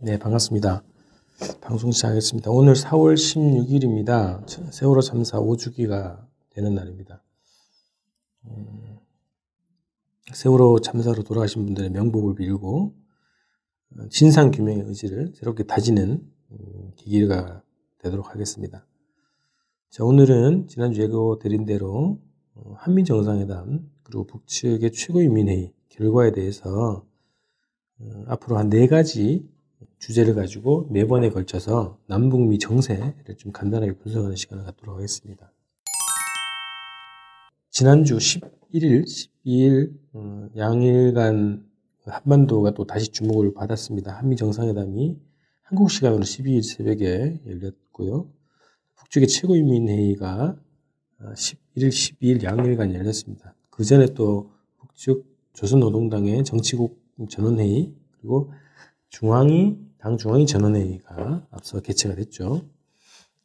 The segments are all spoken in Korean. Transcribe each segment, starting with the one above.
네, 반갑습니다. 방송 시작하겠습니다. 오늘 4월 16일입니다. 세월호 참사 5주기가 되는 날입니다. 음, 세월호 참사로 돌아가신 분들의 명복을 빌고 어, 진상 규명의 의지를 새롭게 다지는 음, 기기가 되도록 하겠습니다. 자, 오늘은 지난주 예고 드린 대로 어, 한미 정상회담 그리고 북측의 최고인민회의 결과에 대해서 어, 앞으로 한 네 가지 주제를 가지고 네 번에 걸쳐서 남북미 정세를 좀 간단하게 분석하는 시간을 갖도록 하겠습니다. 지난주 11일, 12일 어, 양일간 한반도가 또 다시 주목을 받았습니다. 한미 정상회담이 한국 시간으로 12일 새벽에 열렸고요. 북측의 최고인민회의가 11일, 어, 12일 양일간 열렸습니다. 그 전에 또 북측 조선노동당의 정치국 전원회의 그리고 중앙이 당 중앙위 전원회의가 앞서 개최가 됐죠.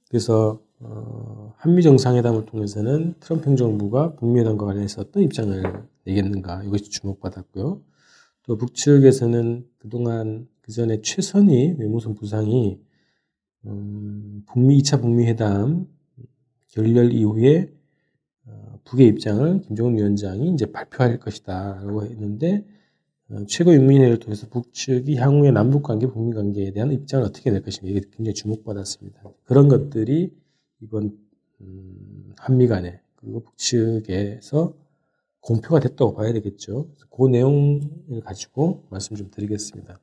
그래서 어, 한미 정상회담을 통해서는 트럼프 행정부가 북미 회담과 관련해서 어떤 입장을 내겠는가 이것이 주목받았고요. 또 북측에서는 그동안 그 전에 최선희 외무성 부상이 음, 북미 2차 북미 회담 결렬 이후에 어, 북의 입장을 김정은 위원장이 이제 발표할 것이다라고 했는데 어, 최고인민회를 통해서 북측이 향후의 남북관계, 북미관계에 대한 입장을 어떻게 낼 것인가 이게 굉장히 주목받았습니다. 그런 것들이 이번 음, 한미 간에 그리고 북측에서 공표가 됐다고 봐야 되겠죠. 그 내용을 가지고 말씀 좀 드리겠습니다.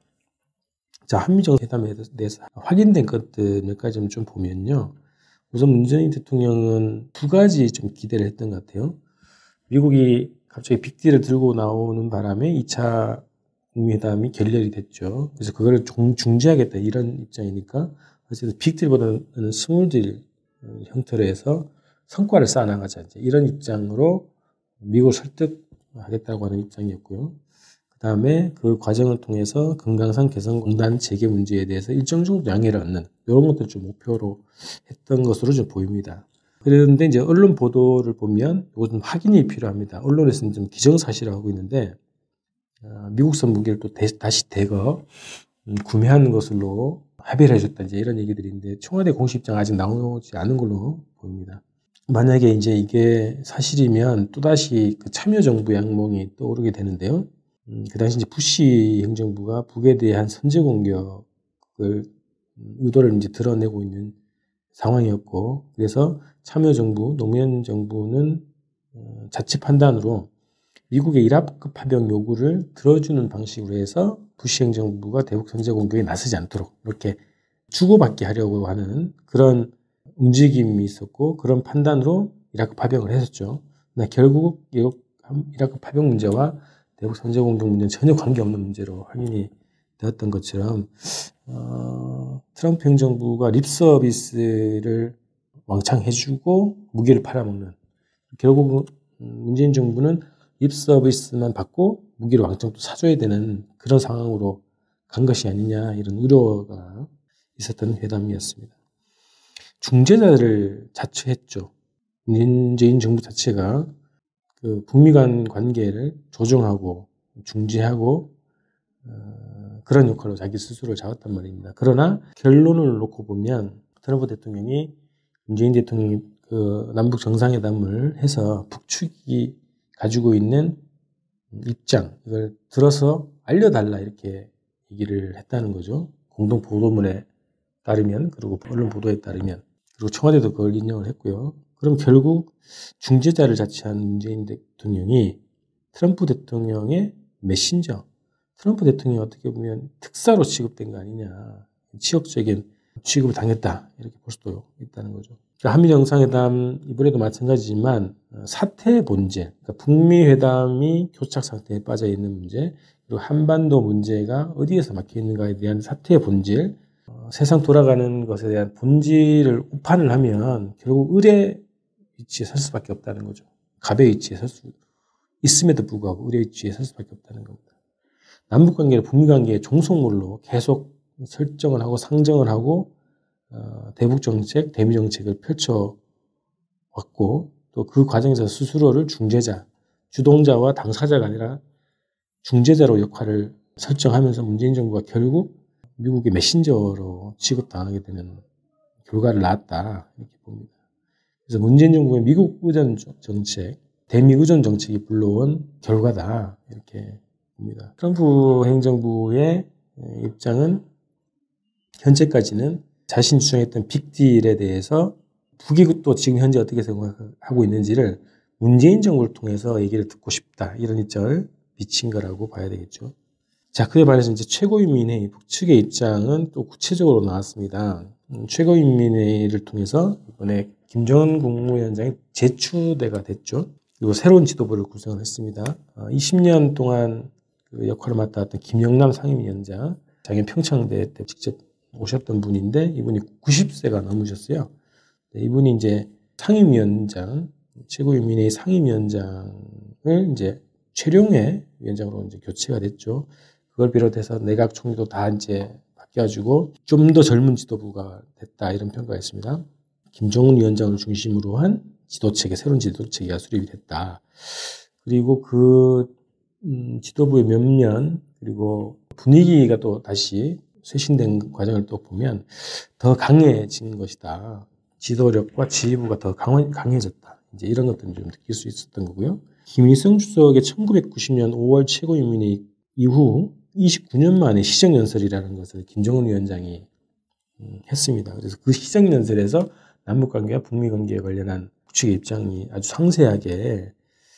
자, 한미정회담에 대해서 확인된 것들 몇 가지 좀 보면요. 우선 문재인 대통령은 두 가지 좀 기대를 했던 것 같아요. 미국이 갑자기 빅딜을 들고 나오는 바람에 2차 국미회담이 결렬이 됐죠. 그래서 그거를 중지하겠다 이런 입장이니까 어쨌든 빅딜보다는 스몰딜 형태로 해서 성과를 쌓아나가자 이제 이런 입장으로 미국을 설득하겠다고 하는 입장이었고요. 그 다음에 그 과정을 통해서 금강산 개성공단 재개 문제에 대해서 일정 정도 양해를 얻는 이런 것들을 좀 목표로 했던 것으로 좀 보입니다. 그런데 이제 언론 보도를 보면 이것은 확인이 필요합니다. 언론에서는 좀 기정사실을 하고 있는데 어, 미국산 무기를 또 다시 대거 음, 구매하는 것으로 합의를 해줬다 이제 이런 얘기들인데 청와대 공식 입장 아직 나오지 않은 걸로 보입니다. 만약에 이제 이게 사실이면 또다시 그 참여정부 양몽이 떠오르게 되는데요. 음, 그 당시 이제 부시 행정부가 북에 대한 선제 공격을 음, 의도를 이제 드러내고 있는 상황이었고 그래서 참여정부, 노무현 정부는 어, 자체 판단으로 미국의 일합급 파병 요구를 들어주는 방식으로 해서 부시 행정부가 대북 선제 공격에 나서지 않도록 이렇게 주고받게 하려고 하는 그런 움직임이 있었고 그런 판단으로 이라크 파병을 했었죠. 그러나 결국 이라크 파병 문제와 대북 선제 공격 문제는 전혀 관계없는 문제로 확인이 되었던 것처럼 어, 트럼프 행정부가 립 서비스를 왕창 해주고 무기를 팔아먹는 결국 문재인 정부는 립 서비스만 받고 무기를 왕창 또 사줘야 되는 그런 상황으로 간 것이 아니냐 이런 우려가 있었던 회담이었습니다. 중재자를 자처했죠. 문재인 정부 자체가 그 북미 간 관계를 조정하고 중재하고 어, 그런 역할로 자기 스스로를 잡았단 말입니다. 그러나 결론을 놓고 보면 트럼프 대통령이 문재인 대통령이 그 남북 정상회담을 해서 북측이 가지고 있는 입장 이걸 들어서 알려달라 이렇게 얘기를 했다는 거죠. 공동 보도문에 따르면 그리고 언론 보도에 따르면 그리고 청와대도 그걸 인정을 했고요. 그럼 결국 중재자를 자처한 문재인 대통령이 트럼프 대통령의 메신저, 트럼프 대통령이 어떻게 보면 특사로 취급된 거 아니냐, 치욕적인 취급을 당했다 이렇게 볼 수도 있다는 거죠. 그러니까 한미 정상회담 이번에도 마찬가지지만 어, 사태의 본질, 그러니까 북미 회담이 교착 상태에 빠져 있는 문제, 그리고 한반도 문제가 어디에서 막혀 있는가에 대한 사태의 본질, 어, 세상 돌아가는 것에 대한 본질을 우판을 하면 결국 을의 위치에 설 수밖에 없다는 거죠. 갑의 위치에 설 수 있음에도 불구하고 을의 위치에 설 수밖에 없다는 겁니다. 남북 관계를 북미 관계의 종속물로 계속 설정을 하고 상정을 하고 어, 대북 정책, 대미 정책을 펼쳐 왔고 또 그 과정에서 스스로를 중재자, 주동자와 당사자가 아니라 중재자로 역할을 설정하면서 문재인 정부가 결국 미국의 메신저로 취급당하게 되는 결과를 낳았다 이렇게 봅니다. 그래서 문재인 정부의 미국 의존 정책, 대미 의존 정책이 불러온 결과다 이렇게 봅니다. 트럼프 행정부의 입장은 현재까지는 자신 주장했던 빅딜에 대해서 북이 또 지금 현재 어떻게 생각하고 있는지를 문재인 정부를 통해서 얘기를 듣고 싶다 이런 입장을 비친 거라고 봐야 되겠죠. 자, 그에 반해서 이제 최고인민회의 북측의 입장은 또 구체적으로 나왔습니다. 음, 최고인민회의를 통해서 이번에 김정은 국무위원장이 재추대가 됐죠. 그리고 새로운 지도부를 구성을 했습니다. 20년 어, 동안 그 역할을 맡았던 김영남 상임위원장, 작년 평창대 때 직접 오셨던 분인데 이분이 90세가 넘으셨어요. 네, 이분이 이제 상임위원장, 최고인민회의 상임위원장을 이제 최룡해 위원장으로 이제 교체가 됐죠. 그걸 비롯해서 내각 총리도 다 이제 바뀌어가지고 좀 더 젊은 지도부가 됐다 이런 평가가 있습니다. 김정은 위원장을 중심으로 한 지도체계, 새로운 지도체계가 수립이 됐다. 그리고 그 음, 지도부의 면면 그리고 분위기가 또 다시 쇄신된 과정을 또 보면 더 강해진 것이다. 지도력과 지휘부가 더 강해, 강해졌다. 이제 이런 것들을 좀 느낄 수 있었던 거고요. 김일성 주석의 1990년 5월 최고인민회 이후 29년 만에 시정연설이라는 것을 김정은 위원장이 음, 했습니다. 그래서 그 시정연설에서 남북관계와 북미관계에 관련한 북측의 입장이 아주 상세하게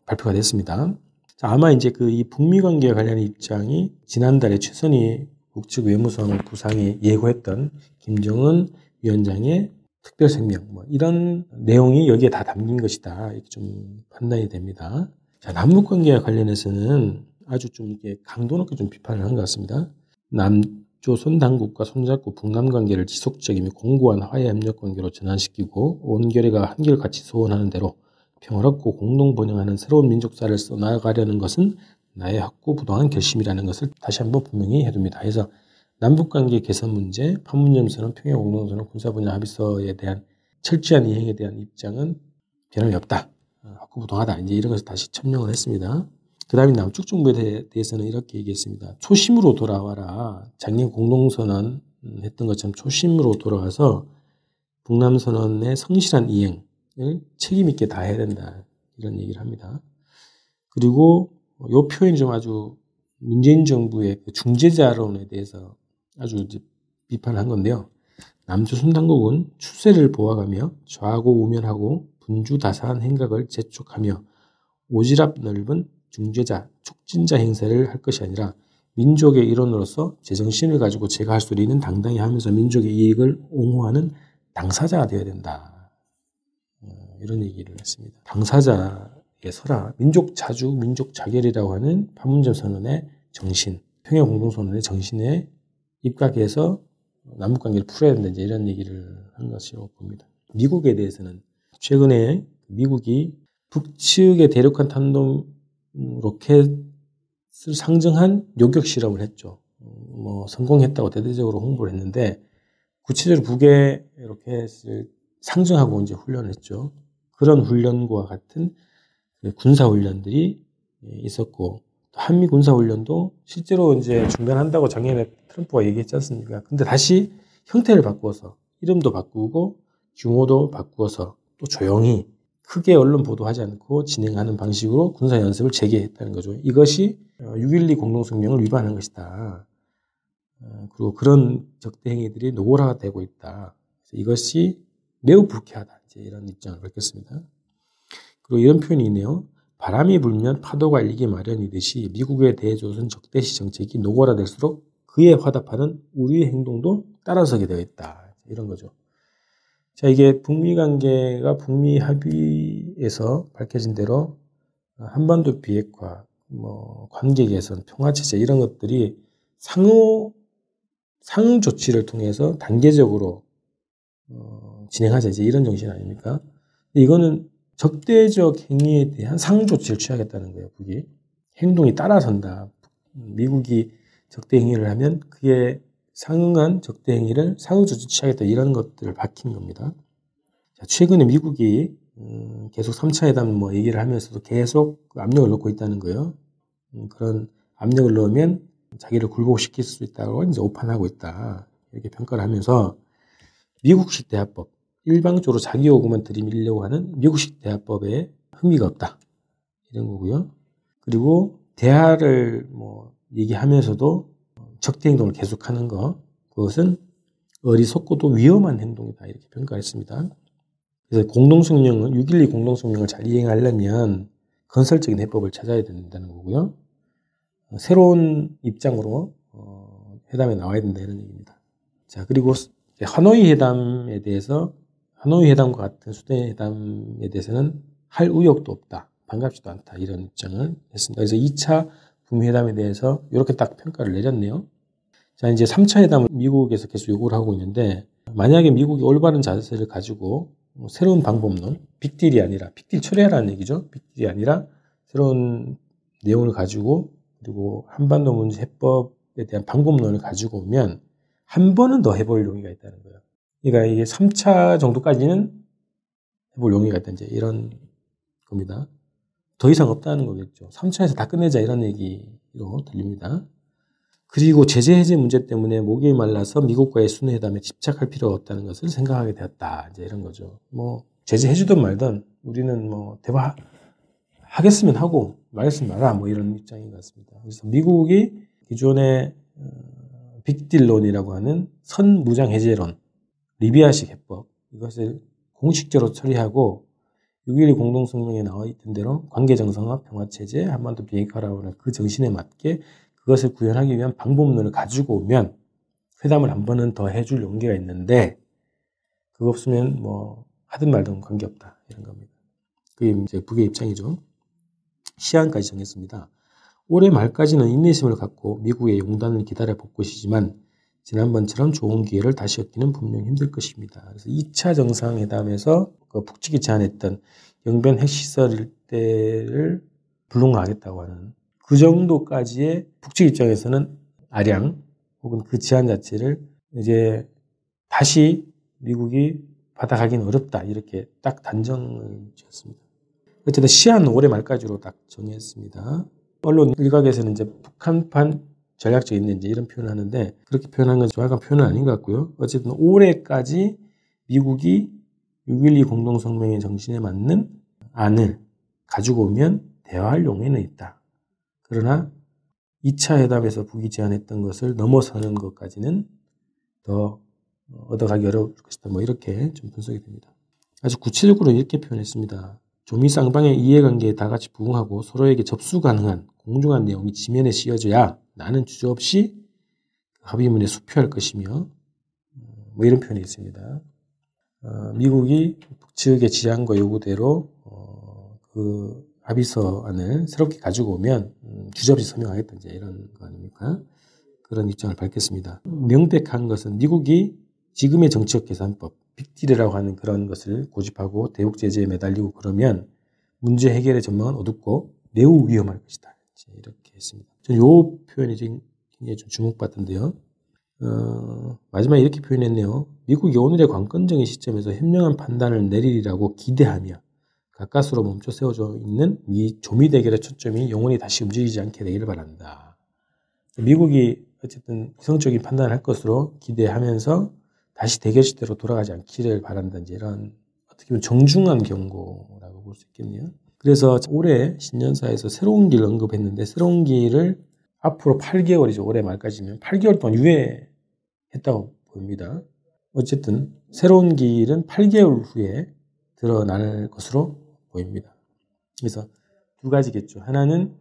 발표가 됐습니다. 자, 아마 이제 그 이 북미 관계에 관련한 입장이 지난달에 최선희 북측 외무성 부상이 예고했던 김정은 위원장의 특별 생명 뭐 이런 내용이 여기에 다 담긴 것이다 이렇게 좀 판단이 됩니다. 자 남북 관계와 관련해서는 아주 좀 이게 강도 높게 좀 비판을 한 것 같습니다. 남조선 당국과 손잡고 북남 관계를 지속적이며 공고한 화해 협력 관계로 전환시키고 온결의가 한결같이 소원하는 대로 평화롭고 공동 번영하는 새로운 민족사를 써나가려는 것은 나의 확고부동한 결심이라는 것을 다시 한번 분명히 해둡니다. 그래서 남북관계 개선 문제, 판문점선언, 평양공동선언, 군사분야 합의서에 대한 철저한 이행에 대한 입장은 변함이 없다. 어, 확고부동하다. 이제 이런 것을 다시 천명을 했습니다. 그 다음에 남쪽 정부에 대해서는 이렇게 얘기했습니다. 초심으로 돌아와라. 작년 공동선언 했던 것처럼 초심으로 돌아와서 북남선언의 성실한 이행을 책임 있게 다 해야 된다. 이런 얘기를 합니다. 그리고 이 표현이 좀 아주 문재인 정부의 그 중재자론에 대해서 아주 비판한 건데요. 남조선 당국은 추세를 보아가며 좌고 우면하고 분주다사한 행각을 재촉하며 오지랖 넓은 중재자, 촉진자 행세를 할 것이 아니라 민족의 일원으로서 제정신을 가지고 제가 할 소리 는 당당히 하면서 민족의 이익을 옹호하는 당사자가 되어야 된다. 어, 이런 얘기를 했습니다. 당사자의 설화, 민족 자주, 민족 자결이라고 하는 판문점 선언의 정신, 평양 공동선언의 정신에 입각해서 남북관계를 풀어야 된다. 이런 얘기를 한 것이라고 봅니다. 미국에 대해서는 최근에 미국이 북측의 대륙간 탄도 로켓을 상정한 요격 실험을 했죠. 뭐 성공했다고 대대적으로 홍보를 했는데 구체적으로 북의 로켓을 상정하고 이제 훈련을 했죠. 그런 훈련과 같은 그 군사 훈련들이 있었고 한미 군사 훈련도 실제로 이제 중단한다고 작년에 트럼프가 얘기했지 않습니까? 근데 다시 형태를 바꾸어서 이름도 바꾸고 규모도 바꾸어서 또 조용히 크게 언론 보도하지 않고 진행하는 방식으로 군사 연습을 재개했다는 거죠. 이것이 6.12 어, 공동성명을 위반한 것이다. 어, 그리고 그런 적대 행위들이 노골화되고 있다. 이것이 매우 불쾌하다. 이제 이런 입장을 밝혔습니다. 그리고 이런 표현이 있네요. 바람이 불면 파도가 일기 마련이듯이 미국의 대조선 적대시 정책이 노골화될수록 그에 화답하는 우리의 행동도 따라서게 되어 있다. 이런 거죠. 자, 이게 북미 관계가 북미 합의에서 밝혀진 대로 한반도 비핵화, 뭐 관계 개선, 평화 체제 이런 것들이 상호 상응 조치를 통해서 단계적으로 어, 진행하자 이제 이런 정신 아닙니까? 이거는 적대적 행위에 대한 상응 조치를 취하겠다는 거예요. 북이 행동이 따라선다. 미국이 적대 행위를 하면 그에 상응한 적대 행위를 상응 조치 취하겠다 이런 것들을 밝힌 겁니다. 자, 최근에 미국이 음, 계속 3차 회담 뭐 얘기를 하면서도 계속 그 압력을 넣고 있다는 거예요. 음, 그런 압력을 넣으면 자기를 굴복시킬 수 있다고 이제 오판하고 있다. 이렇게 평가를 하면서 미국식 대화법, 일방적으로 자기 요구만 들이밀려고 하는 미국식 대화법에 흥미가 없다. 이런 거고요. 그리고 대화를 뭐 얘기하면서도 적대 행동을 계속하는 것, 그것은 어리석고도 위험한 행동이다. 이렇게 평가했습니다. 그래서 공동성명은, 6.12 공동성명을 잘 이행하려면 건설적인 해법을 찾아야 된다는 거고요. 새로운 입장으로 어, 회담에 나와야 된다 이런 얘기입니다. 자 그리고 하노이 회담에 대해서 하노이 회담과 같은 수대 회담에 대해서는 할 의욕도 없다. 반갑지도 않다. 이런 입장을 했습니다. 그래서 2차 북미 회담에 대해서 이렇게 딱 평가를 내렸네요. 자, 이제 3차 회담을 미국에서 계속 요구를 하고 있는데 만약에 미국이 올바른 자세를 가지고 뭐 새로운 방법론, 빅딜이 아니라 빅딜 철회라는 얘기죠. 빅딜이 아니라 새로운 내용을 가지고 그리고 한반도 문제 해법에 대한 방법론을 가지고 오면 한 번은 더 해볼 용의가 있다는 거예요. 그러니까 이게 3차 정도까지는 해볼 용의가 있다. 이제 이런 겁니다. 더 이상 없다는 거겠죠. 3차에서 다 끝내자 이런 얘기로 들립니다. 그리고 제재 해제 문제 때문에 목이 말라서 미국과의 순회회담에 집착할 필요가 없다는 것을 생각하게 되었다. 이제 이런 거죠. 뭐 제재 해주든 말든 우리는 뭐 대화 하겠으면 하고 말했으면 말아 뭐 이런 입장인 것 같습니다. 그래서 미국이 기존의 어, 빅딜론이라고 하는 선무장 해제론, 리비아식 해법 이것을 공식적으로 처리하고 6.12 공동성명에 나와 있던 대로 관계 정상화, 평화 체제, 한반도 비핵화라고 그 정신에 맞게 그것을 구현하기 위한 방법론을 가지고 오면 회담을 한 번은 더 해줄 용기가 있는데 그거 없으면 뭐 하든 말든 관계없다 이런 겁니다. 그게 이제 북의 입장이죠. 시한까지 정했습니다. 올해 말까지는 인내심을 갖고 미국의 용단을 기다려 볼 것이지만 지난번처럼 좋은 기회를 다시 얻기는 분명 힘들 것입니다. 그래서 2차 정상회담에서 그 북측이 제안했던 영변 핵시설 일대를 불능하겠다고 하는 그 정도까지의 북측 입장에서는 아량 혹은 그 제안 자체를 이제 다시 미국이 받아가기는 어렵다 이렇게 딱 단정을 지었습니다. 어쨌든 시한 올해 말까지로 딱 정했습니다. 언론 일각에서는 이제 북한판 전략적 인내인지 이런 표현을 하는데 그렇게 표현한 건 정확한 표현은 아닌 것 같고요. 어쨌든 올해까지 미국이 6.12 공동성명의 정신에 맞는 안을 가지고 오면 대화할 용의는 있다. 그러나 2차 회담에서 북이 제안했던 것을 넘어서는 것까지는 더 얻어가기 어려울 것이다. 뭐 이렇게 좀 분석이 됩니다. 아주 구체적으로 이렇게 표현했습니다. 조미 쌍방의 이해관계에 다 같이 부응하고 서로에게 접수 가능한 공정한 내용이 지면에 씌어져야 나는 주저 없이 합의문에 수표할 것이며 어, 뭐 이런 표현이 있습니다. 어, 미국이 북측의 지향과 요구대로 어, 그 합의서안을 새롭게 가지고 오면 음, 주저 없이 서명하겠다 이제 이런 거 아닙니까? 그런 입장을 밝혔습니다. 명백한 것은 미국이 지금의 정치적 계산법 빅딜이라고 하는 그런 것을 고집하고 대북 제재에 매달리고 그러면 문제 해결의 전망은 어둡고 매우 위험할 것이다. 이렇게 했습니다. 요 표현이 지금 굉장히 좀 주목받던데요. 어, 마지막에 이렇게 표현했네요. 미국이 오늘의 관건적인 시점에서 현명한 판단을 내리리라고 기대하며 가까스로 멈춰 세워져 있는 이 조미 대결의 초점이 영원히 다시 움직이지 않게 되기를 바란다. 미국이 어쨌든 성적인 판단을 할 것으로 기대하면서 다시 대결 시대로 돌아가지 않기를 바란다든지 이런 어떻게 보면 정중한 경고라고 볼 수 있겠네요. 그래서 올해 신년사에서 새로운 길을 언급했는데 새로운 길을 앞으로 8개월이죠. 올해 말까지면 8개월 동안 유예했다고 보입니다. 어쨌든 새로운 길은 8개월 후에 드러날 것으로 보입니다. 그래서 두 가지겠죠. 하나는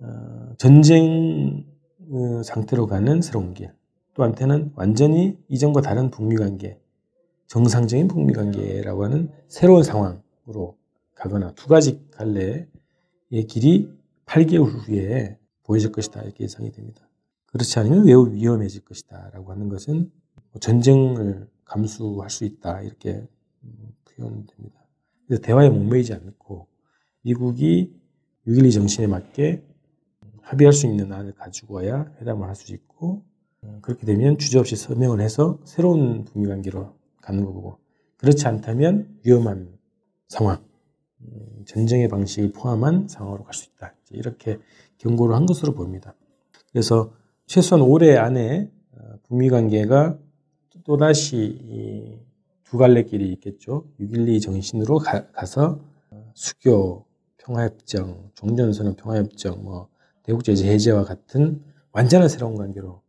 어, 전쟁 어, 상태로 가는 새로운 길. 또 한테는 완전히 이전과 다른 북미 관계, 정상적인 북미 관계라고 하는 새로운 상황으로 가거나 두 가지 갈래의 길이 8개월 후에 보여질 것이다 이렇게 예상이 됩니다. 그렇지 않으면 매우 위험해질 것이다 라고 하는 것은 뭐 전쟁을 감수할 수 있다 이렇게 표현됩니다. 그래서 대화에 목매이지 않고 미국이 6.12 정신에 맞게 합의할 수 있는 안을 가지고 와야 회담을 할 수 있고 그렇게 되면 주저 없이 서명을 해서 새로운 북미 관계로 가는 거고 그렇지 않다면 위험한 상황, 음, 전쟁의 방식을 포함한 상황으로 갈 수 있다. 이렇게 경고를 한 것으로 보입니다. 그래서 최소한 올해 안에 어, 북미 관계가 또다시 두 갈래 길이 있겠죠. 6.12 정신으로 가, 서 수교, 평화협정, 종전선언 평화협정, 뭐 대국제재 해제와 같은 완전한 새로운 관계로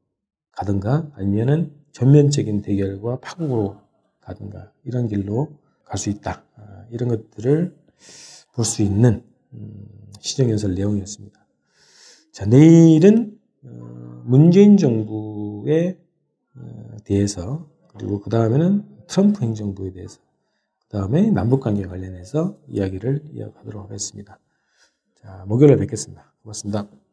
가든가 아니면은 전면적인 대결과 파국으로 가든가 이런 길로 갈 수 있다. 아, 이런 것들을 볼 수 있는 음, 시정연설 내용이었습니다. 자, 내일은 어, 문재인 정부에 어, 대해서 그리고 그 다음에는 트럼프 행정부에 대해서 그 다음에 남북관계 관련해서 이야기를 이어가도록 하겠습니다. 자, 목요일에 뵙겠습니다. 고맙습니다.